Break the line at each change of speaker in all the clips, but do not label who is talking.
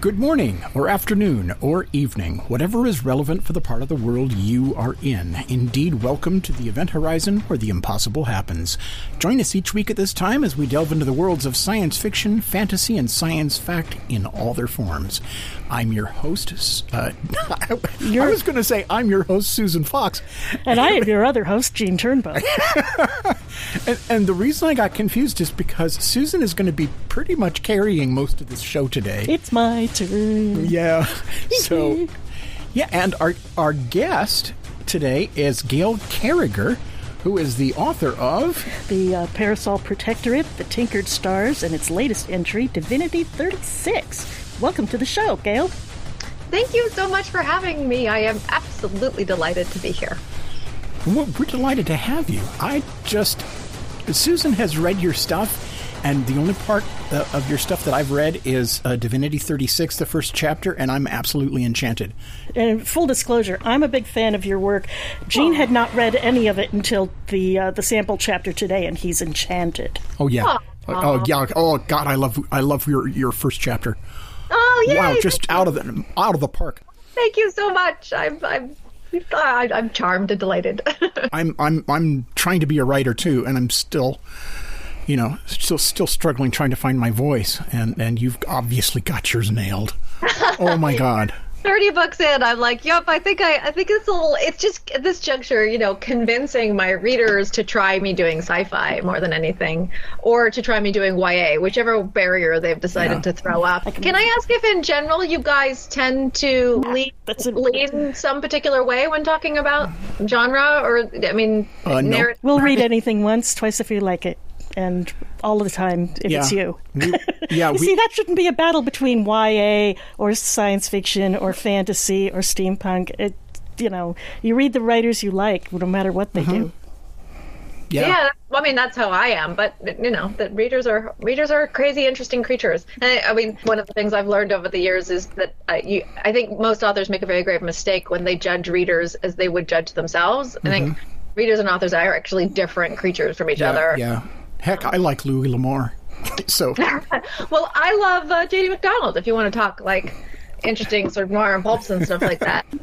Good morning, or afternoon, or evening, whatever is relevant for the part of the world you are in. Indeed, welcome to the event horizon where the impossible happens. Join us each week at this time as we delve into the worlds of science fiction, fantasy, and science fact in all their forms. I'm your host. Uh, I was going to say I'm your host, Susan Fox,
And I am your other host, Gene Turnbow.
and, and the reason I got confused is because Susan is going to be pretty much carrying most of this show today.
It's my turn.
Yeah. So, yeah, and our our guest today is Gail Carriger, who is the author of
The uh, Parasol Protectorate, The Tinkered Stars, and its latest entry, Divinity 36. Welcome to the show, Gail.
Thank you so much for having me. I am absolutely delighted to be here.
Well, we're delighted to have you. I just Susan has read your stuff, and the only part uh, of your stuff that I've read is uh, Divinity 36, the first chapter, and I'm absolutely enchanted.
And full disclosure, I'm a big fan of your work. Gene had not read any of it until the uh, the sample chapter today, and he's enchanted.
Oh yeah. Oh, oh yeah. Oh God, I love I love your your first chapter.
Oh, yay!
Wow, just out of the out of the park.
Thank you so much. I'm, I'm, I'm charmed and delighted.
I'm I'm I'm trying to be a writer too, and I'm still, you know, still still struggling trying to find my voice, and and you've obviously got yours nailed. Oh my God.
Thirty books in, I'm like, yep. I think I, I think it's a little. It's just at this juncture, you know, convincing my readers to try me doing sci-fi more than anything, or to try me doing YA, whichever barrier they've decided
Yeah.
to throw up. Can I ask if, in general, you guys tend to lean,
a-
lean some particular way when talking about genre, or I mean,
Uh, no.
narrative?
We'll read anything once, twice if you like it, and all the time if it's you.
We- yeah,
You
we,
see, that shouldn't be a battle between YA or science fiction or fantasy or steampunk. It, you know, you read the writers you like, no matter what they do. Mm-hmm.
yeah.
Yeah, I mean that's how I am. But you know, that readers are readers are crazy, interesting creatures. And I, I mean, one of the things I've learned over the years is that I, you, I think most authors make a very grave mistake when they judge readers as they would judge themselves. I think mm-hmm. readers and authors are actually different creatures from each
yeah,
other.
yeah. Heck, I like Louis L'Amour. So
Well, I love uh, J.D. McDonald. If you want to talk like interesting sort of noir and pulps and stuff like that.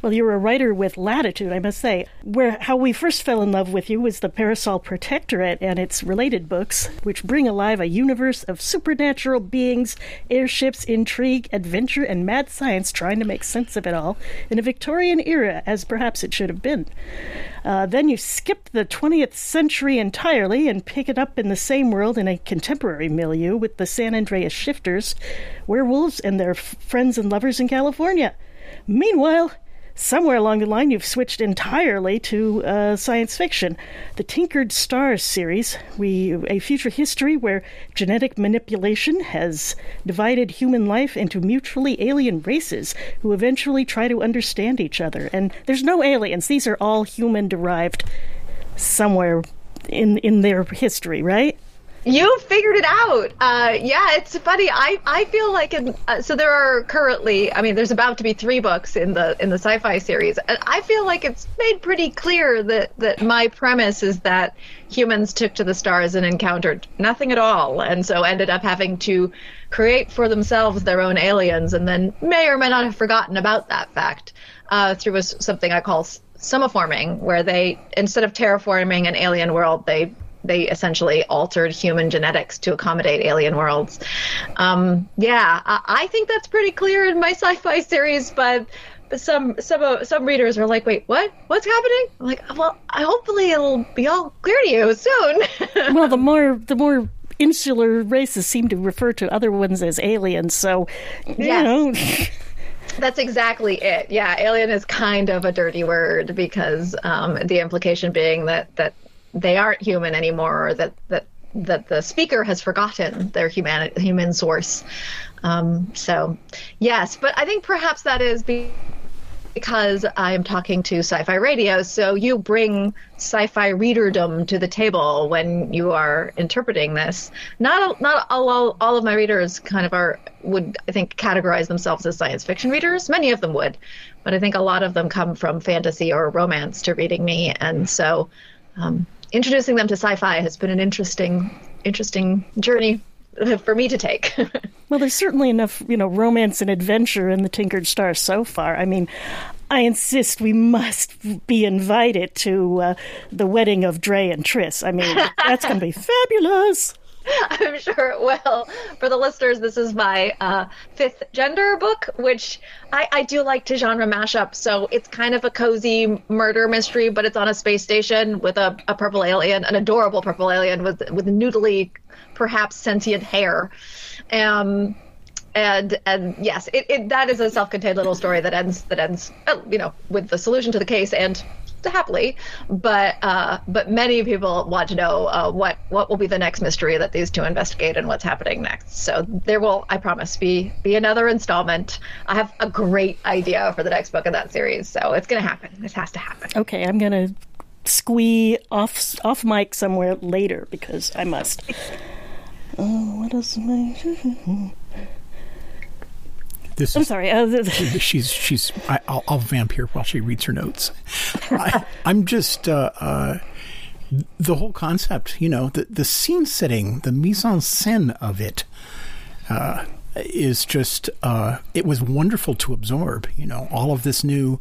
Well, you're a writer with latitude, I must say. Where how we first fell in love with you was the Parasol Protectorate and its related books, which bring alive a universe of supernatural beings, airships, intrigue, adventure, and mad science trying to make sense of it all in a Victorian era, as perhaps it should have been. Uh, then you skip the 20th century entirely and pick it up in the same world in a contemporary milieu with the San Andreas shifters, werewolves, and their f- friends and lovers in California. Meanwhile, somewhere along the line, you've switched entirely to uh, science fiction. The Tinkered Stars series, we a future history where genetic manipulation has divided human life into mutually alien races who eventually try to understand each other. And there's no aliens; these are all human derived somewhere in in their history, right?
You figured it out. Uh, yeah, it's funny. I, I feel like in, uh, so there are currently. I mean, there's about to be three books in the in the sci-fi series, and I feel like it's made pretty clear that that my premise is that humans took to the stars and encountered nothing at all, and so ended up having to create for themselves their own aliens, and then may or may not have forgotten about that fact uh, through a something I call s- summiforming, where they instead of terraforming an alien world, they they essentially altered human genetics to accommodate alien worlds. Um, yeah, I, I think that's pretty clear in my sci-fi series, but But some some uh, some readers are like, "Wait, what? What's happening?" I'm like, "Well, I, hopefully it'll be all clear to you soon."
well, the more the more insular races seem to refer to other ones as aliens, so you
Yes.
know.
That's exactly it. Yeah, alien is kind of a dirty word because um, the implication being that that they aren't human anymore, or that that that the speaker has forgotten their human human source. Um, so, yes, but I think perhaps that is be- because I am talking to Sci-Fi Radio. So you bring sci-fi readerdom to the table when you are interpreting this. Not not all, all all of my readers kind of are would I think categorize themselves as science fiction readers. Many of them would, but I think a lot of them come from fantasy or romance to reading me, and so um, introducing them to sci-fi has been an interesting interesting journey for me to take.
Well, there's certainly enough, you know, romance and adventure in the Tinkered Star so far. I mean, I insist we must be invited to uh, the wedding of Dre and Triss. I mean, that's going to be fabulous.
I'm sure it will. For the listeners, this is my uh, fifth gender book, which I, I do like to genre mashup. So it's kind of a cozy murder mystery, but it's on a space station with a, a purple alien, an adorable purple alien with with noodly, perhaps sentient hair. Um, and and yes, it, it that is a self-contained little story that ends that ends uh, you know with the solution to the case and happily. But uh, but many people want to know uh, what what will be the next mystery that these two investigate and what's happening next. So there will, I promise, be be another installment. I have a great idea for the next book of that series, so it's going to happen. This has to happen.
Okay, I'm going to squee off off mic somewhere later because I must. Oh, what is I...
This
I'm
is,
sorry. Uh,
she's she's. I, I'll, I'll vamp here while she reads her notes. I, I'm just uh, uh, the whole concept. You know, the the scene setting, the mise en scène of it. Uh, is just uh, it was wonderful to absorb. You know, all of this new.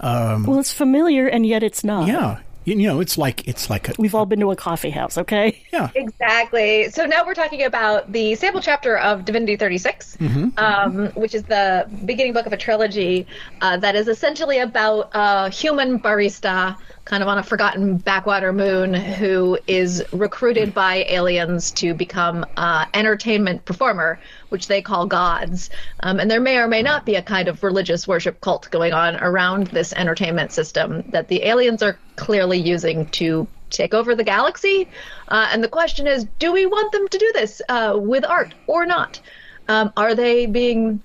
well, it's familiar and yet it's not.
Yeah, you, you know, it's like it's like a
We've all been to a coffee house, okay?
yeah.
Exactly. So now we're talking about the sample chapter of Divinity 36, um, which is the beginning book of a trilogy uh, that is essentially about a human barista, kind of on a forgotten backwater moon, who is recruited by aliens to become an entertainment performer, which they call gods. Um, and there may or may not be a kind of religious worship cult going on around this entertainment system that the aliens are clearly using to take over the galaxy. Uh, and the question is, do we want them to do this uh, with art or not? Um, are they being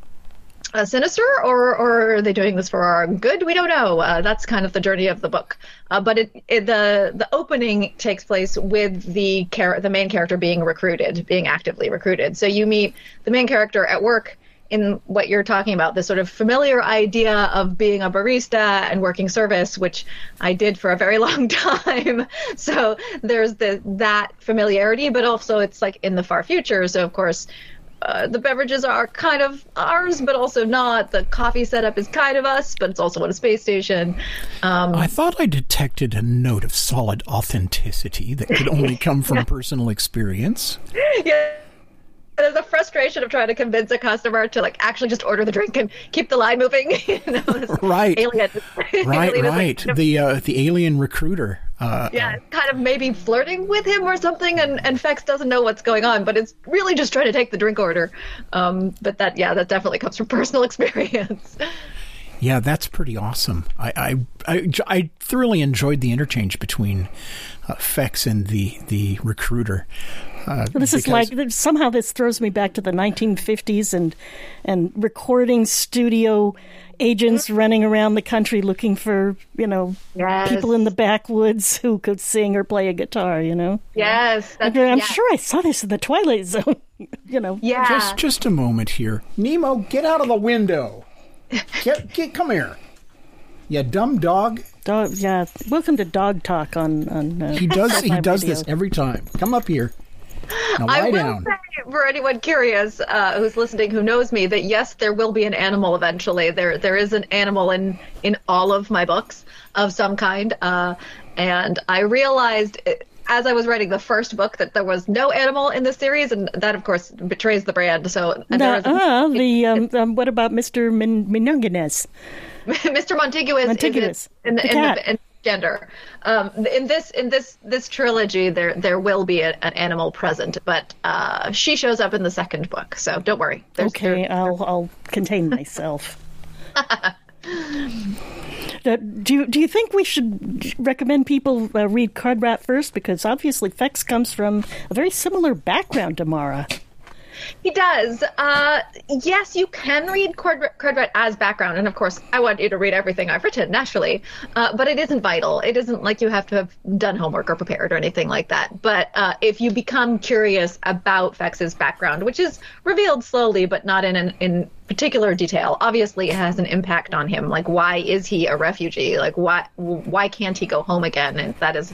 uh, sinister, or, or are they doing this for our good? We don't know. Uh, that's kind of the journey of the book. Uh, but it, it, the the opening takes place with the char- the main character being recruited, being actively recruited. So you meet the main character at work in what you're talking about, this sort of familiar idea of being a barista and working service, which I did for a very long time. so there's the that familiarity, but also it's like in the far future. So of course, uh, the beverages are kind of ours, but also not. The coffee setup is kind of us, but it's also on a space station. Um,
I thought I detected a note of solid authenticity that could only come from personal experience.
yeah. There's a frustration of trying to convince a customer to like actually just order the drink and keep the line moving. you know,
Right.
Alien.
Right,
alien is, like,
right.
kind of-
The uh, the alien recruiter. Uh,
yeah, kind of maybe flirting with him or something, and and Fex doesn't know what's going on, but it's really just trying to take the drink order. Um, but that, yeah, that definitely comes from personal experience.
Yeah, that's pretty awesome. I I, I, I thoroughly enjoyed the interchange between uh, Fex and the the recruiter. Uh,
This is like somehow this throws me back to the 1950s and and recording studio agents running around the country looking for you know
Yes.
people in the backwoods who could sing or play a guitar. You know,
Yes, that's,
I'm
yeah.
sure I saw this in the Twilight Zone. you know,
Yeah.
Just just a moment here. Nemo, get out of the window. Get get come here. You dumb dog.
dog. Yeah, welcome to Dog Talk on on. Uh,
He does he does
Radio.
this every time. Come up here. Now
I will
down.
say, for anyone curious uh, who's listening who knows me, that yes, there will be an animal eventually. There, there is an animal in in all of my books of some kind, uh, and I realized. As I was writing the first book, that there was no animal in the series, and that, of course, betrays the brand. So, and there is a-
Uh, the um, um, what about Mr. Min- Minoguenes?
Mr. Montiguous,
Montiguous,
is in, the,
the
in, the, in gender. Um, in this in this this trilogy, there there will be a, an animal present, but uh, she shows up in the second book, so don't worry. There's,
Okay,
there-
I'll I'll contain myself. Uh, do you, do you think we should recommend people uh, read Crudrat first? Because obviously Fex comes from a very similar background to Mara.
He does. Uh, yes, you can read Crudrat as background, and of course, I want you to read everything I've written, naturally. Uh, but it isn't vital. It isn't like you have to have done homework or prepared or anything like that. But uh, if you become curious about Fex's background, which is revealed slowly, but not in an, in particular detail, obviously it has an impact on him. Like, why is he a refugee? Like, why why can't he go home again? And that is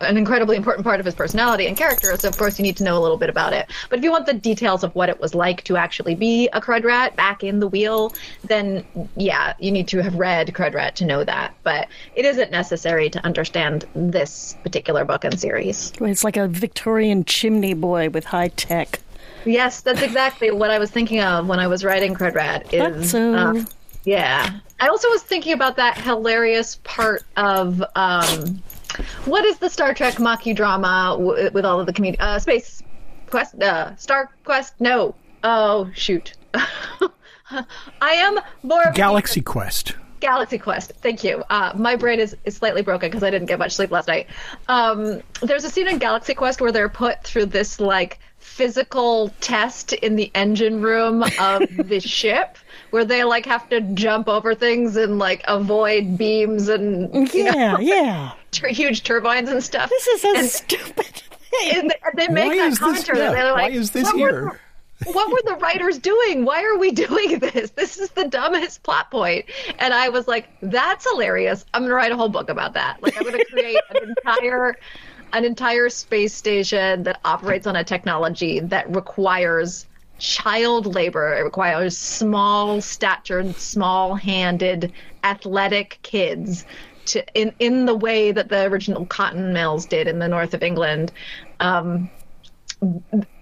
an incredibly important part of his personality and character, so of course you need to know a little bit about it. But if you want the details of what it was like to actually be a Crudrat back in the wheel, then yeah, you need to have read Crudrat to know that. But it isn't necessary to understand this particular book and series.
It's like a Victorian chimney boy with high tech.
Yes, that's exactly what I was thinking of when I was writing Crudrat. Is uh, yeah. I also was thinking about that hilarious part of um, what is the Star Trek mocky drama w- with all of the community uh, space quest uh, Star Quest? No. Oh shoot. I am more of a
Galaxy Quest.
Galaxy Quest. Thank you. Uh, my brain is, is slightly broken because I didn't get much sleep last night. Um, there's a scene in Galaxy Quest where they're put through this like physical test in the engine room of the ship where they like have to jump over things and like avoid beams and
Yeah,
know,
yeah.
Tur- huge turbines and stuff.
This is a
And-
stupid
and they make
Why
that
is this-
commentary.
yeah,
They're
why
like,
is this
"What were the- what were the writers doing? Why are we doing this? This is the dumbest plot point. And I was like, that's hilarious. I'm gonna write a whole book about that. Like I'm gonna create an entire an entire space station that operates on a technology that requires child labor. It requires small statured, small handed, athletic kids to in in the way that the original cotton mills did in the north of England. Um,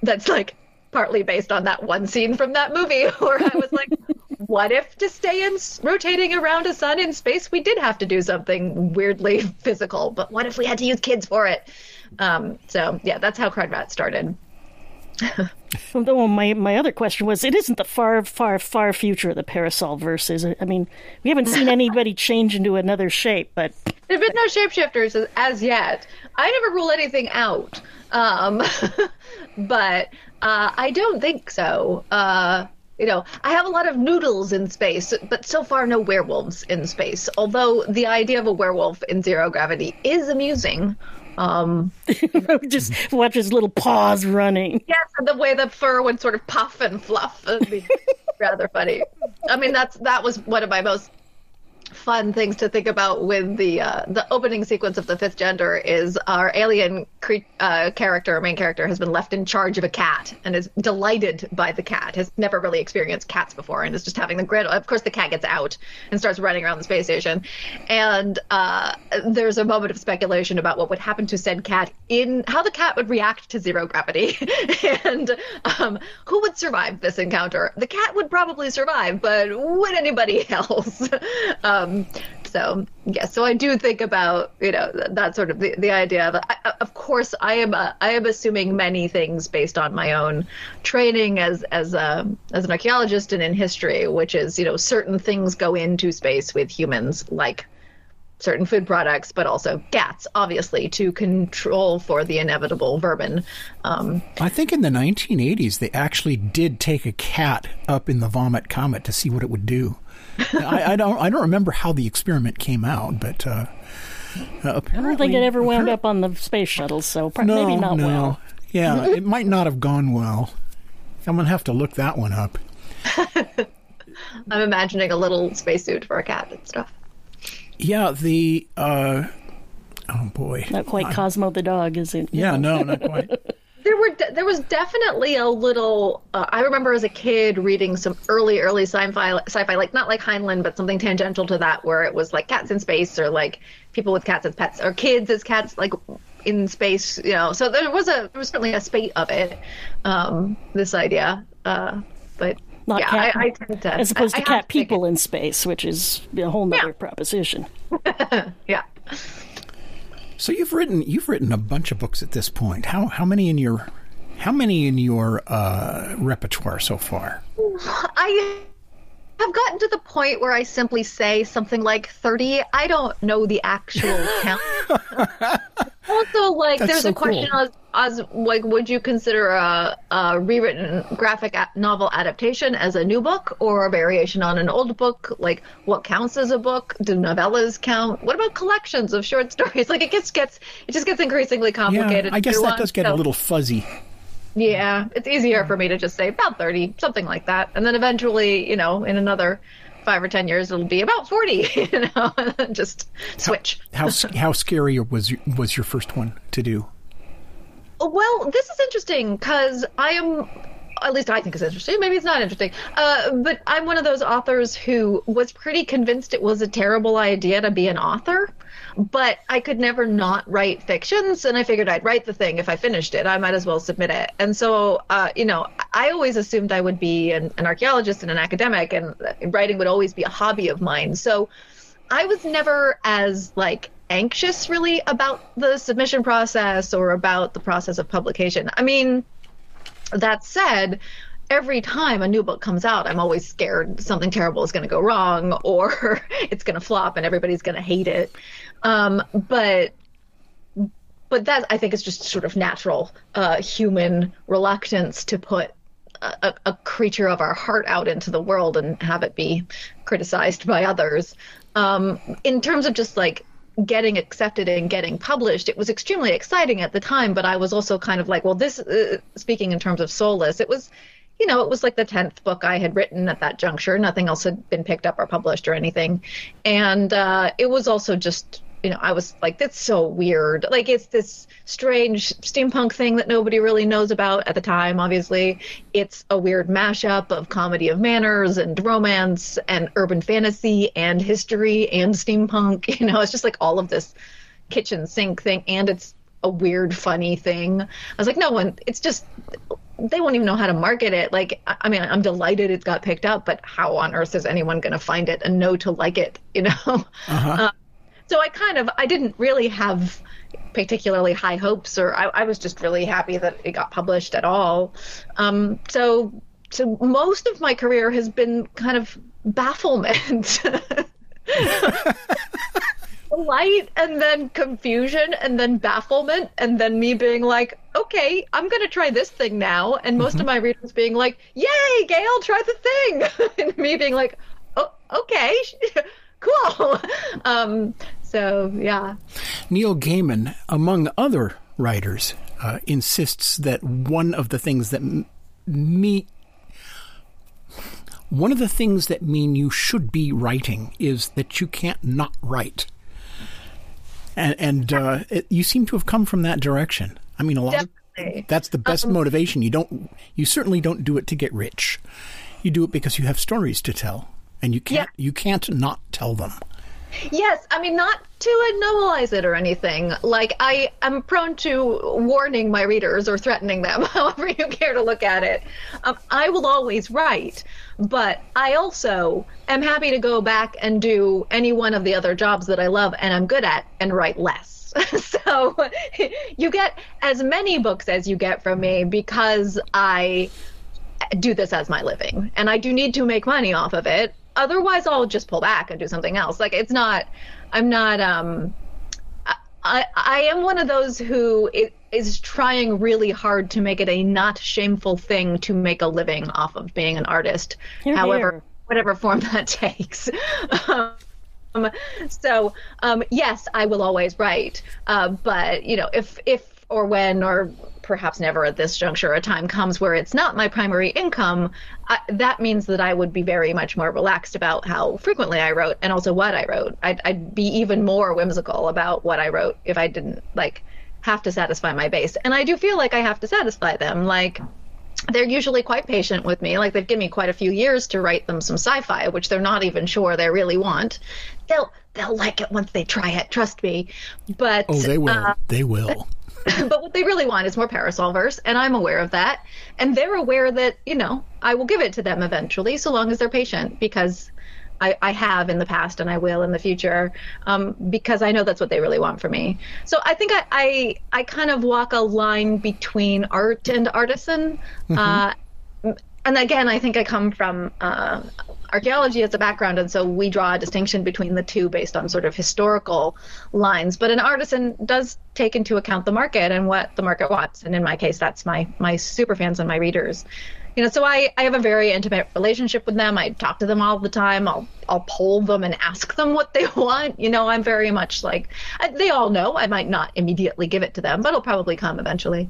that's like partly based on that one scene from that movie where I was like, what if to stay in rotating around a sun in space, we did have to do something weirdly physical, but what if we had to use kids for it? Um, so yeah, that's how Crudrat started.
Well, my my other question was: It isn't the far, far, far future of the Parasol verse, is it? I mean, we haven't seen anybody change into another shape, but
There have been no shapeshifters as, as yet. I never rule anything out, um, but uh, I don't think so. Uh, you know, I have a lot of noodles in space, but so far no werewolves in space. Although the idea of a werewolf in zero gravity is amusing. Um,
just watch his little paws running.
yes, and the way the fur would sort of puff and fluff would be rather funny. I mean, that's that was one of my most fun things to think about with the uh, the opening sequence of the fifth gender is our alien cre- uh, character, main character, has been left in charge of a cat and is delighted by the cat. Has never really experienced cats before and is just having the great. Of course, the cat gets out and starts running around the space station, and uh, there's a moment of speculation about what would happen to said cat in how the cat would react to zero gravity and um, who would survive this encounter. The cat would probably survive, but would anybody else? um, Um, so yeah, so I do think about you know th- that sort of the, the idea of I, of course I am a, I am assuming many things based on my own training as as a as an archaeologist and in history, which is you know certain things go into space with humans like certain food products, but also cats, obviously, to control for the inevitable vermin. Um,
I think in the 1980s they actually did take a cat up in the Vomit Comet to see what it would do. I, I don't I don't remember how the experiment came out, but uh, uh, apparently
I don't think it ever wound
appar-
up on the space shuttle, so pro-
No,
maybe not
no.
well.
Yeah, it might not have gone well. I'm gonna have to look that one up.
I'm imagining a little spacesuit for a cat and stuff.
Yeah, the uh, oh boy,
Not quite Cosmo the dog, is it?
yeah, no, not quite.
There were there was definitely a little. Uh, I remember as a kid reading some early early sci-fi sci-fi like not like Heinlein but something tangential to that where it was like cats in space or like people with cats as pets or kids as cats like in space you know so there was a there was certainly a spate of it um this idea uh but
Not
yeah,
cat,
I, I tend to.
as opposed
I-
to
I
cat
to
people in space, which is a whole nother
Yeah.
proposition.
Yeah.
So you've written you've written a bunch of books at this point. How how many in your how many in your uh, repertoire so far?
I have gotten to the point where I simply say something like 30. I don't know the actual count. also, like,
That's
there's
so
a question
cool.
as, as, like, would you consider a, a rewritten graphic a- novel adaptation as a new book or a variation on an old book? Like, what counts as a book? Do novellas count? What about collections of short stories? Like, it just gets, it just gets increasingly
Yeah,
complicated.
I guess that does get a little fuzzy.
yeah, it's easier for me to just say about 30, something like that. And then eventually, you know, in another five or 10 years, it'll be about 40, you know, just switch.
How s- how scary was your, was your first one to do?
Well, this is interesting because I am, at least I think it's interesting. Maybe it's not interesting. Uh, but I'm one of those authors who was pretty convinced it was a terrible idea to be an author. But I could never not write fictions, and I figured I'd write the thing if I finished it. I might as well submit it. And so, uh, you know, I always assumed I would be an, an archaeologist and an academic, and writing would always be a hobby of mine. So I was never as like anxious really about the submission process or about the process of publication. I mean, that said, every time a new book comes out, I'm always scared something terrible is going to go wrong or it's going to flop and everybody's going to hate it. Um, but but that I think is just sort of natural uh, human reluctance to put a, a- creature of our heart out into the world and have it be criticized by others. Um, in terms of just like getting accepted and getting published, it was extremely exciting at the time. But I was also kind of like, well, this, uh, speaking in terms of Soulless, it was, you know, it was like the 10th book I had written at that juncture. Nothing else had been picked up or published or anything. And uh, it was also just, you know, I was like, that's so weird. Like, it's this strange steampunk thing that nobody really knows about at the time, obviously. It's a weird mashup of comedy of manners and romance and urban fantasy and history and steampunk. You know, it's just like all of this kitchen sink thing. And it's a weird, funny thing. I was like, no one, it's just, they won't even know how to market it. Like, I mean, I'm delighted it got picked up, but how on earth is anyone going to find it and know to like it? You know? Uh, so I kind of, I didn't really have particularly high hopes, or I, I was just really happy that it got published at all. Um, so, so most of my career has been kind of bafflement. light and then confusion and then bafflement and then me being like okay i'm going to try this thing now. And most of my readers being like yay gail try the thing. And me being like oh okay cool. Um so yeah.
Neil Gaiman, among other writers, uh, insists that one of the things that m- me one of the things that mean you should be writing is that you can't not write. And, and uh, it, you seem to have come from that direction. I mean, a lot. Of, that's the best motivation. You don't. You certainly don't do it to get rich. You do it because you have stories to tell, and you can't. You can't not tell them.
Yes, I mean not to normalize it or anything. Like I am prone to warning my readers or threatening them, however you care to look at it. Um, I will always write, but I also am happy to go back and do any one of the other jobs that I love and I'm good at and write less. so you get as many books as you get from me because I do this as my living and I do need to make money off of it. Otherwise, I'll just pull back and do something else. Like it's not, I'm not, um, I, I am one of those who i- trying really hard to make it a not shameful thing to make a living off of being an artist, however,
hear.
whatever form that takes. Um, so um, yes, I will always write, uh, but you know, if if or when or perhaps never at this juncture a time comes where it's not my primary income, I, that means that I would be very much more relaxed about how frequently I wrote and also what I wrote. I'd, I'd be even more whimsical about what I wrote if I didn't like have to satisfy my base, and I do feel like I have to satisfy them, like they're usually quite patient with me. Like they've given me quite a few years to write them some sci-fi, which they're not even sure they really want. They'll they'll like it once they try it. Trust me. But
Oh, they will.
uh,
they will.
but what they really want is more parasol verse, and I'm aware of that. And they're aware that, you know, I will give it to them eventually, so long as they're patient, because I, I have in the past and I will in the future, um, because I know that's what they really want from me. So I think I, I, I kind of walk a line between art and artisan. Uh, and again, I think I come from uh, archaeology as a background, and so we draw a distinction between the two based on sort of historical lines. But an artisan does take into account the market and what the market wants, and in my case, that's my my super fans and my readers. You know, so I, I have a very intimate relationship with them. I talk to them all the time. I'll I'll poll them and ask them what they want. You know, I'm very much like they all know. I might not immediately give it to them, but it'll probably come eventually.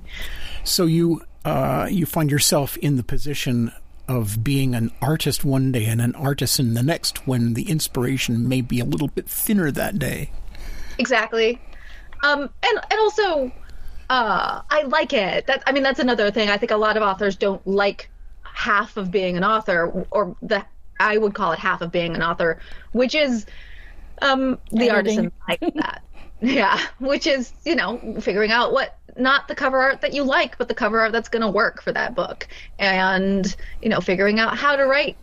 So you uh, you find yourself in the position of being an artist one day and an artisan the next when the inspiration may be a little bit thinner that day.
Exactly. Um, and and also, uh, I like it. That I mean, that's another thing. I think a lot of authors don't like half of being an author, or the I would call it half of being an author, which is um, the
Editing.
artisan like that. Yeah, which is you know figuring out what not the cover art that you like, but the cover art that's going to work for that book, and you know figuring out how to write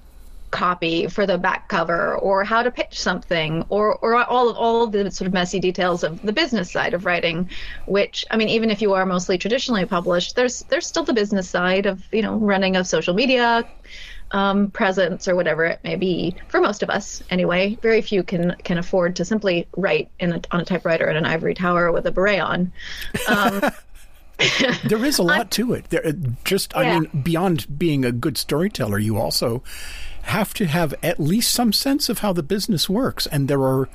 copy for the back cover or how to pitch something or or all of all of the sort of messy details of the business side of writing which i mean even if you are mostly traditionally published there's there's still the business side of you know running of social media um, presence or whatever it may be for most of us anyway very few can can afford to simply write in a, on a typewriter in an ivory tower with a beret on um,
There is a lot to it. There, just I
Yeah.
mean, beyond being a good storyteller, you also have to have at least some sense of how the business works, and there are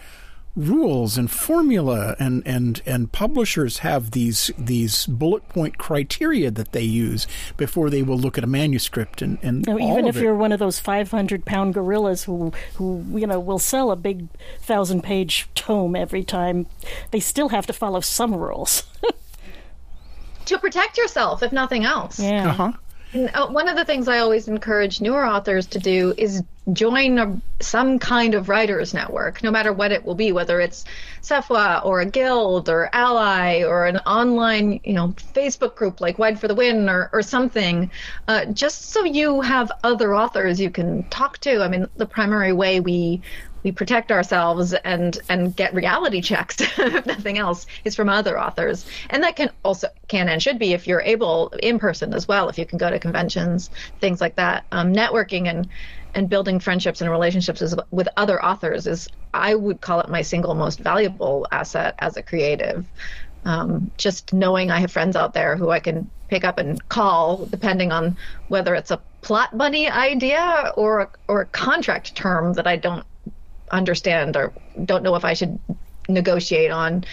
rules and formula and and and publishers have these these bullet point criteria that they use before they will look at a manuscript and and
You know,
all
even if
it.
you're one of those 500 pound gorillas who, who you know, will sell a big thousand page tome every time, they still have to follow some rules.
to protect yourself if nothing else
yeah.
uh-huh.
Uh, one of the things I always encourage newer authors to do is join a, some kind of writers network, no matter what it will be, whether it's SFWA or a guild or ALLi or an online, you know, Facebook group like Wide for the Win or, or something, uh, just so you have other authors you can talk to. I mean, the primary way we we protect ourselves and and get reality checks if nothing else is from other authors. And that can also can and should be if you're able in person as well if you can go to conventions things like that. Um, networking and and building friendships and relationships with other authors is i would call it my single most valuable asset as a creative. Um, just knowing I have friends out there who I can pick up and call, depending on whether it's a plot bunny idea or or a contract term that I don't understand or don't know if I should negotiate on.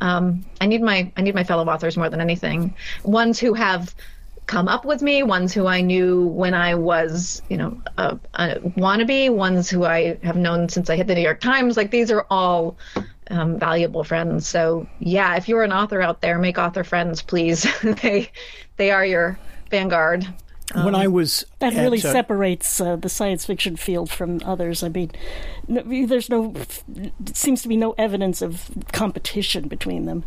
Um, I need my I need my fellow authors more than anything. Ones who have come up with me, ones who I knew when I was, you know, a, a wannabe, ones who I have known since I hit the New York Times. Like these are all um, valuable friends. So yeah, if you're an author out there, make author friends, please. they they are your vanguard.
When I was
That
at,
really
uh,
separates uh, the science fiction field from others. I mean, no, there's no, seems to be no evidence of competition between them.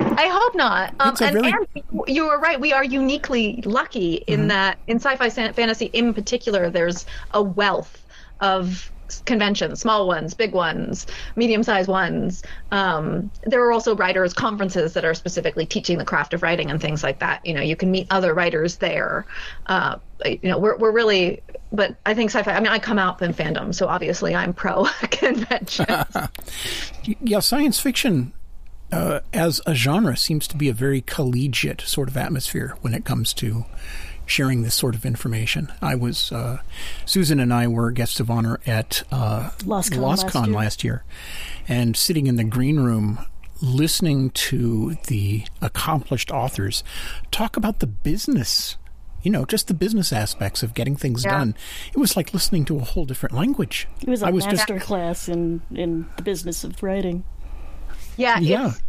I hope not. Um, and,
really-
and you were right. We are uniquely lucky in that in sci-fi san- fantasy, in particular, there's a wealth of s- conventions, small ones, big ones, medium-sized ones. Um, there are also writers' conferences that are specifically teaching the craft of writing and things like that. You know, you can meet other writers there. Uh, you know, we're we're really. But I think sci-fi. I mean, I come out in fandom, so obviously I'm pro convention.
yeah, science fiction uh, as a genre seems to be a very collegiate sort of atmosphere when it comes to sharing this sort of information. I was uh, Susan and I were guests of honor at uh,
LosCon last
LosCon
year.
last year, and sitting in the green room. Listening to the accomplished authors talk about the business, you know, just the business aspects of getting things
Yeah.
done. It was like listening to a whole different language.
It was a
I was just
master class in, in the business of writing.
Yeah,
Yeah.
it's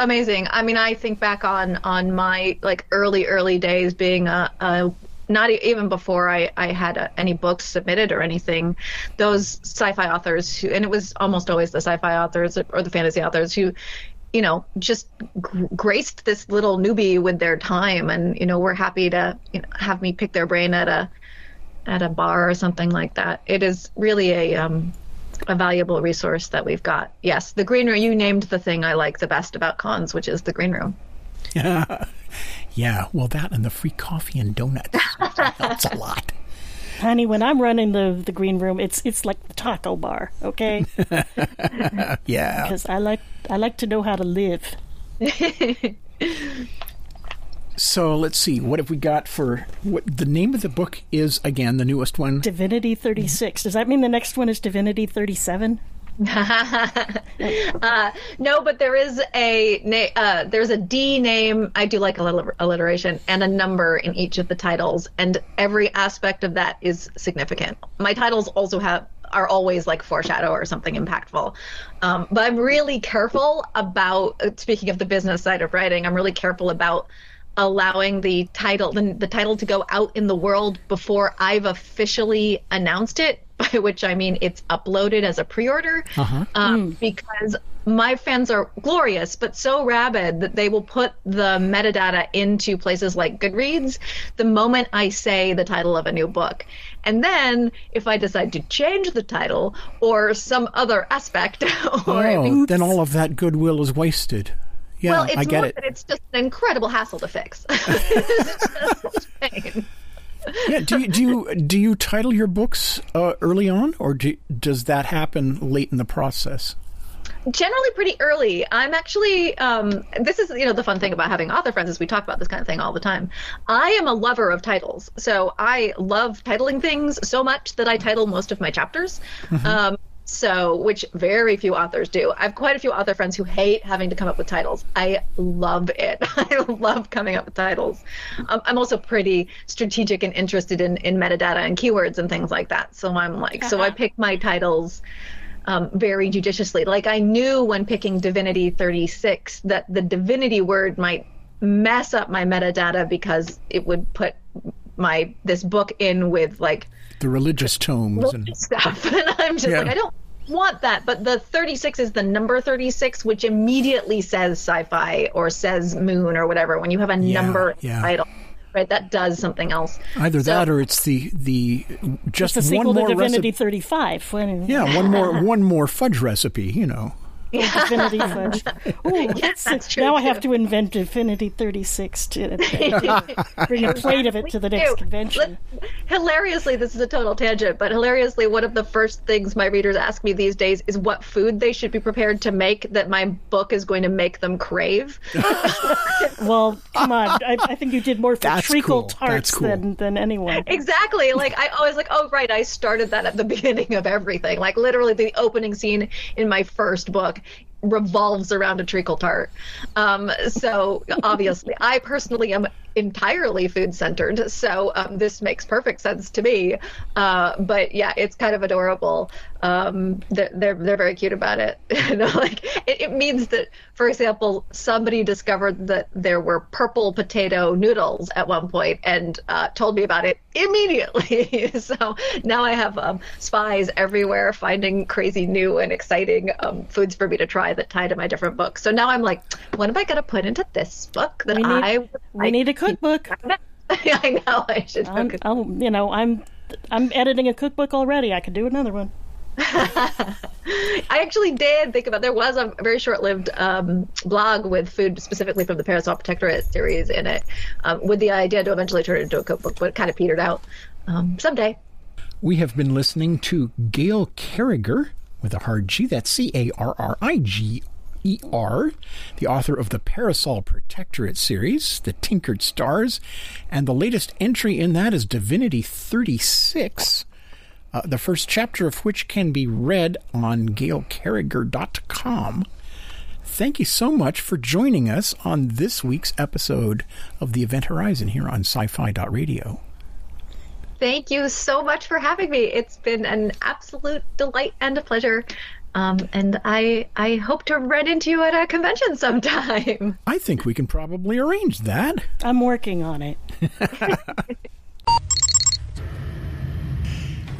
amazing. I mean, I think back on on my like early early days being a, a not even before I I had uh any books submitted or anything. Those sci-fi authors who, and it was almost always the sci-fi authors or the fantasy authors who you know, just gr- graced this little newbie with their time, and you know, we're happy to you know, have me pick their brain at a at a bar or something like that. It is really a um, a valuable resource that we've got. Yes, the green room. You named the thing I like the best about cons, which is the green room.
Yeah, well, that and the free coffee and donuts helps a lot.
Honey, when I'm running the the green room, it's it's like the taco bar, okay?
Yeah.
Because I like I like to know how to live.
So let's see. What have we got for what the name of the book is again? The newest one.
Divinity 36. Does that mean the next one is Divinity 37?
uh, no, but there is a na- uh, there's a D name. I do like a little alliteration and a number in each of the titles, and every aspect of that is significant. My titles also have are always like foreshadow or something impactful. Um, but I'm really careful about uh, speaking of the business side of writing. I'm really careful about allowing the title the, the title to go out in the world before I've officially announced it by which I mean it's uploaded as a pre-order. Um, because my fans are glorious but so rabid that they will put the metadata into places like Goodreads the moment I say the title of a new book. And then if I decide to change the title or some other aspect or
Oh, then all of that goodwill is wasted. Yeah,
well, it's
I get
more
it.
that it's just an incredible hassle to fix. it's just a.
Yeah, do you do you do you title your books uh, early on, or do, does that happen late in the process?
Generally, pretty early. I'm actually. Um, this is you know the fun thing about having author friends is we talk about this kind of thing all the time. I am a lover of titles, so I love titling things so much that I title most of my chapters. Um, so, which very few authors do. I have quite a few author friends who hate having to come up with titles. I love it. I love coming up with titles. Um, I'm also pretty strategic and interested in, in metadata and keywords and things like that. So I'm like, so I pick my titles um, very judiciously. Like I knew when picking Divinity 36 that the divinity word might mess up my metadata because it would put my this book in with like
The religious tomes and
stuff. And I'm just
Yeah.
like, I don't want that. But the 36 is the number 36, which immediately says sci fi or says moon or whatever. When you have a
Yeah,
number
yeah.
title, right, that does something else.
either
So-
that or it's the the just
It's the
one
sequel to Divinity
recipe.
35. When,
Yeah, one more one more fudge recipe. You know.
Divinity Fudge. Ooh, that's,
that's true,
now I have to invent Divinity 36 to bring a plate of it to the next
Ew.
convention.
Let- hilariously, this is a total tangent, but hilariously, one of the first things my readers ask me these days is what food they should be prepared to make that my book is going to make them crave.
Well, come on. I, I think you did more for
That's
treacle
cool.
tarts
cool.
than, than anyone.
Exactly. Like I always like, oh right, I started that at the beginning of everything. Like literally the opening scene in my first book revolves around a treacle tart. Um, so obviously I personally am entirely food centered. So um, this makes perfect sense to me. Uh, but yeah, it's kind of adorable. Um, they're, they're, they're very cute about it. you know, like it, it means that, for example, somebody discovered that there were purple potato noodles at one point and uh, told me about it immediately. so now I have um, spies everywhere finding crazy new and exciting um, foods for me to try that tie to my different books. So now I'm like, what am I going to put into this book that
We need-
I
We
I-
need a cookbook.
I know I should.
I'm, I'll, you know, I'm I'm editing a cookbook already. I could do another one.
I actually did think about there was a very short-lived um, blog with food specifically from the Parasol Protectorate series in it, um, with the idea to eventually turn it into a cookbook, but it kind of petered out. Um, someday.
We have been listening to Gail Carriger with a hard G. That's C A R R I G E R, the author of the Parasol Protectorate series, The Tinkered Stars, and the latest entry in that is Divinity 36. Uh, the first chapter of which can be read on gailcarriger.com. Thank you so much for joining us on this week's episode of the Event Horizon here on sci fi radio.
Thank you so much for having me. It's been an absolute delight and a pleasure. Um, and I I hope to run into you at a convention sometime.
I think we can probably arrange that.
I'm working on it.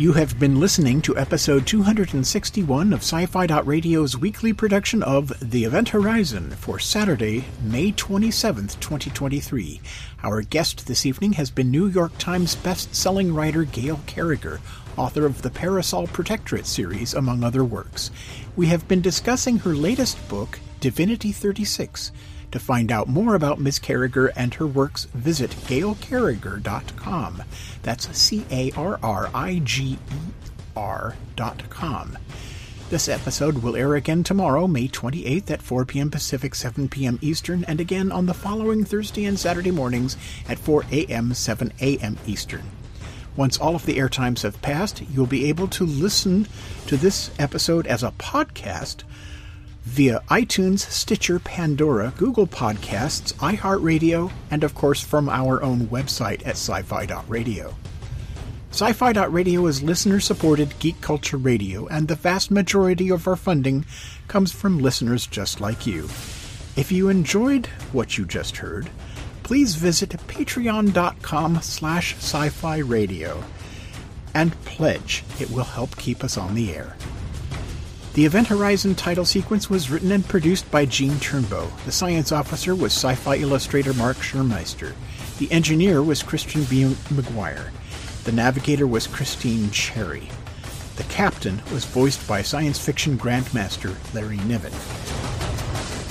You have been listening to episode 261 of Sci Fi Radio's weekly production of The Event Horizon for Saturday, May 27th, 2023. Our guest this evening has been New York Times best-selling writer Gail Carriger, author of the Parasol Protectorate series, among other works. We have been discussing her latest book, Divinity 36. To find out more about Ms. Carriger and her works, visit gailcarriger.com. That's C A R R I G E R.com. This episode will air again tomorrow, May 28th at 4 p.m. Pacific, 7 p.m. Eastern, and again on the following Thursday and Saturday mornings at 4 a.m., 7 a.m. Eastern. Once all of the airtimes have passed, you'll be able to listen to this episode as a podcast via iTunes, Stitcher, Pandora, Google Podcasts, iHeartRadio, and of course from our own website at sci fi.radio. Sci Fi Radio is listener supported geek culture radio, and the vast majority of our funding comes from listeners just like you. If you enjoyed what you just heard, please visit patreon.com slash sci-fi radio and pledge. It will help keep us on the air. The Event Horizon title sequence was written and produced by Gene Turnbow. The science officer was sci fi illustrator Marc Schirmeister. The engineer was Christian B. McGuire. The navigator was Christine Cherry. The captain was voiced by science fiction grandmaster Larry Niven.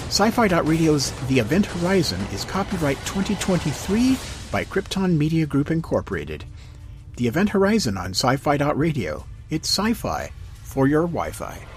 Sci Fi Radio's The Event Horizon is copyright 2023 by Krypton Media Group Incorporated. The Event Horizon on Sci Fi Radio. It's sci fi for your Wi Fi.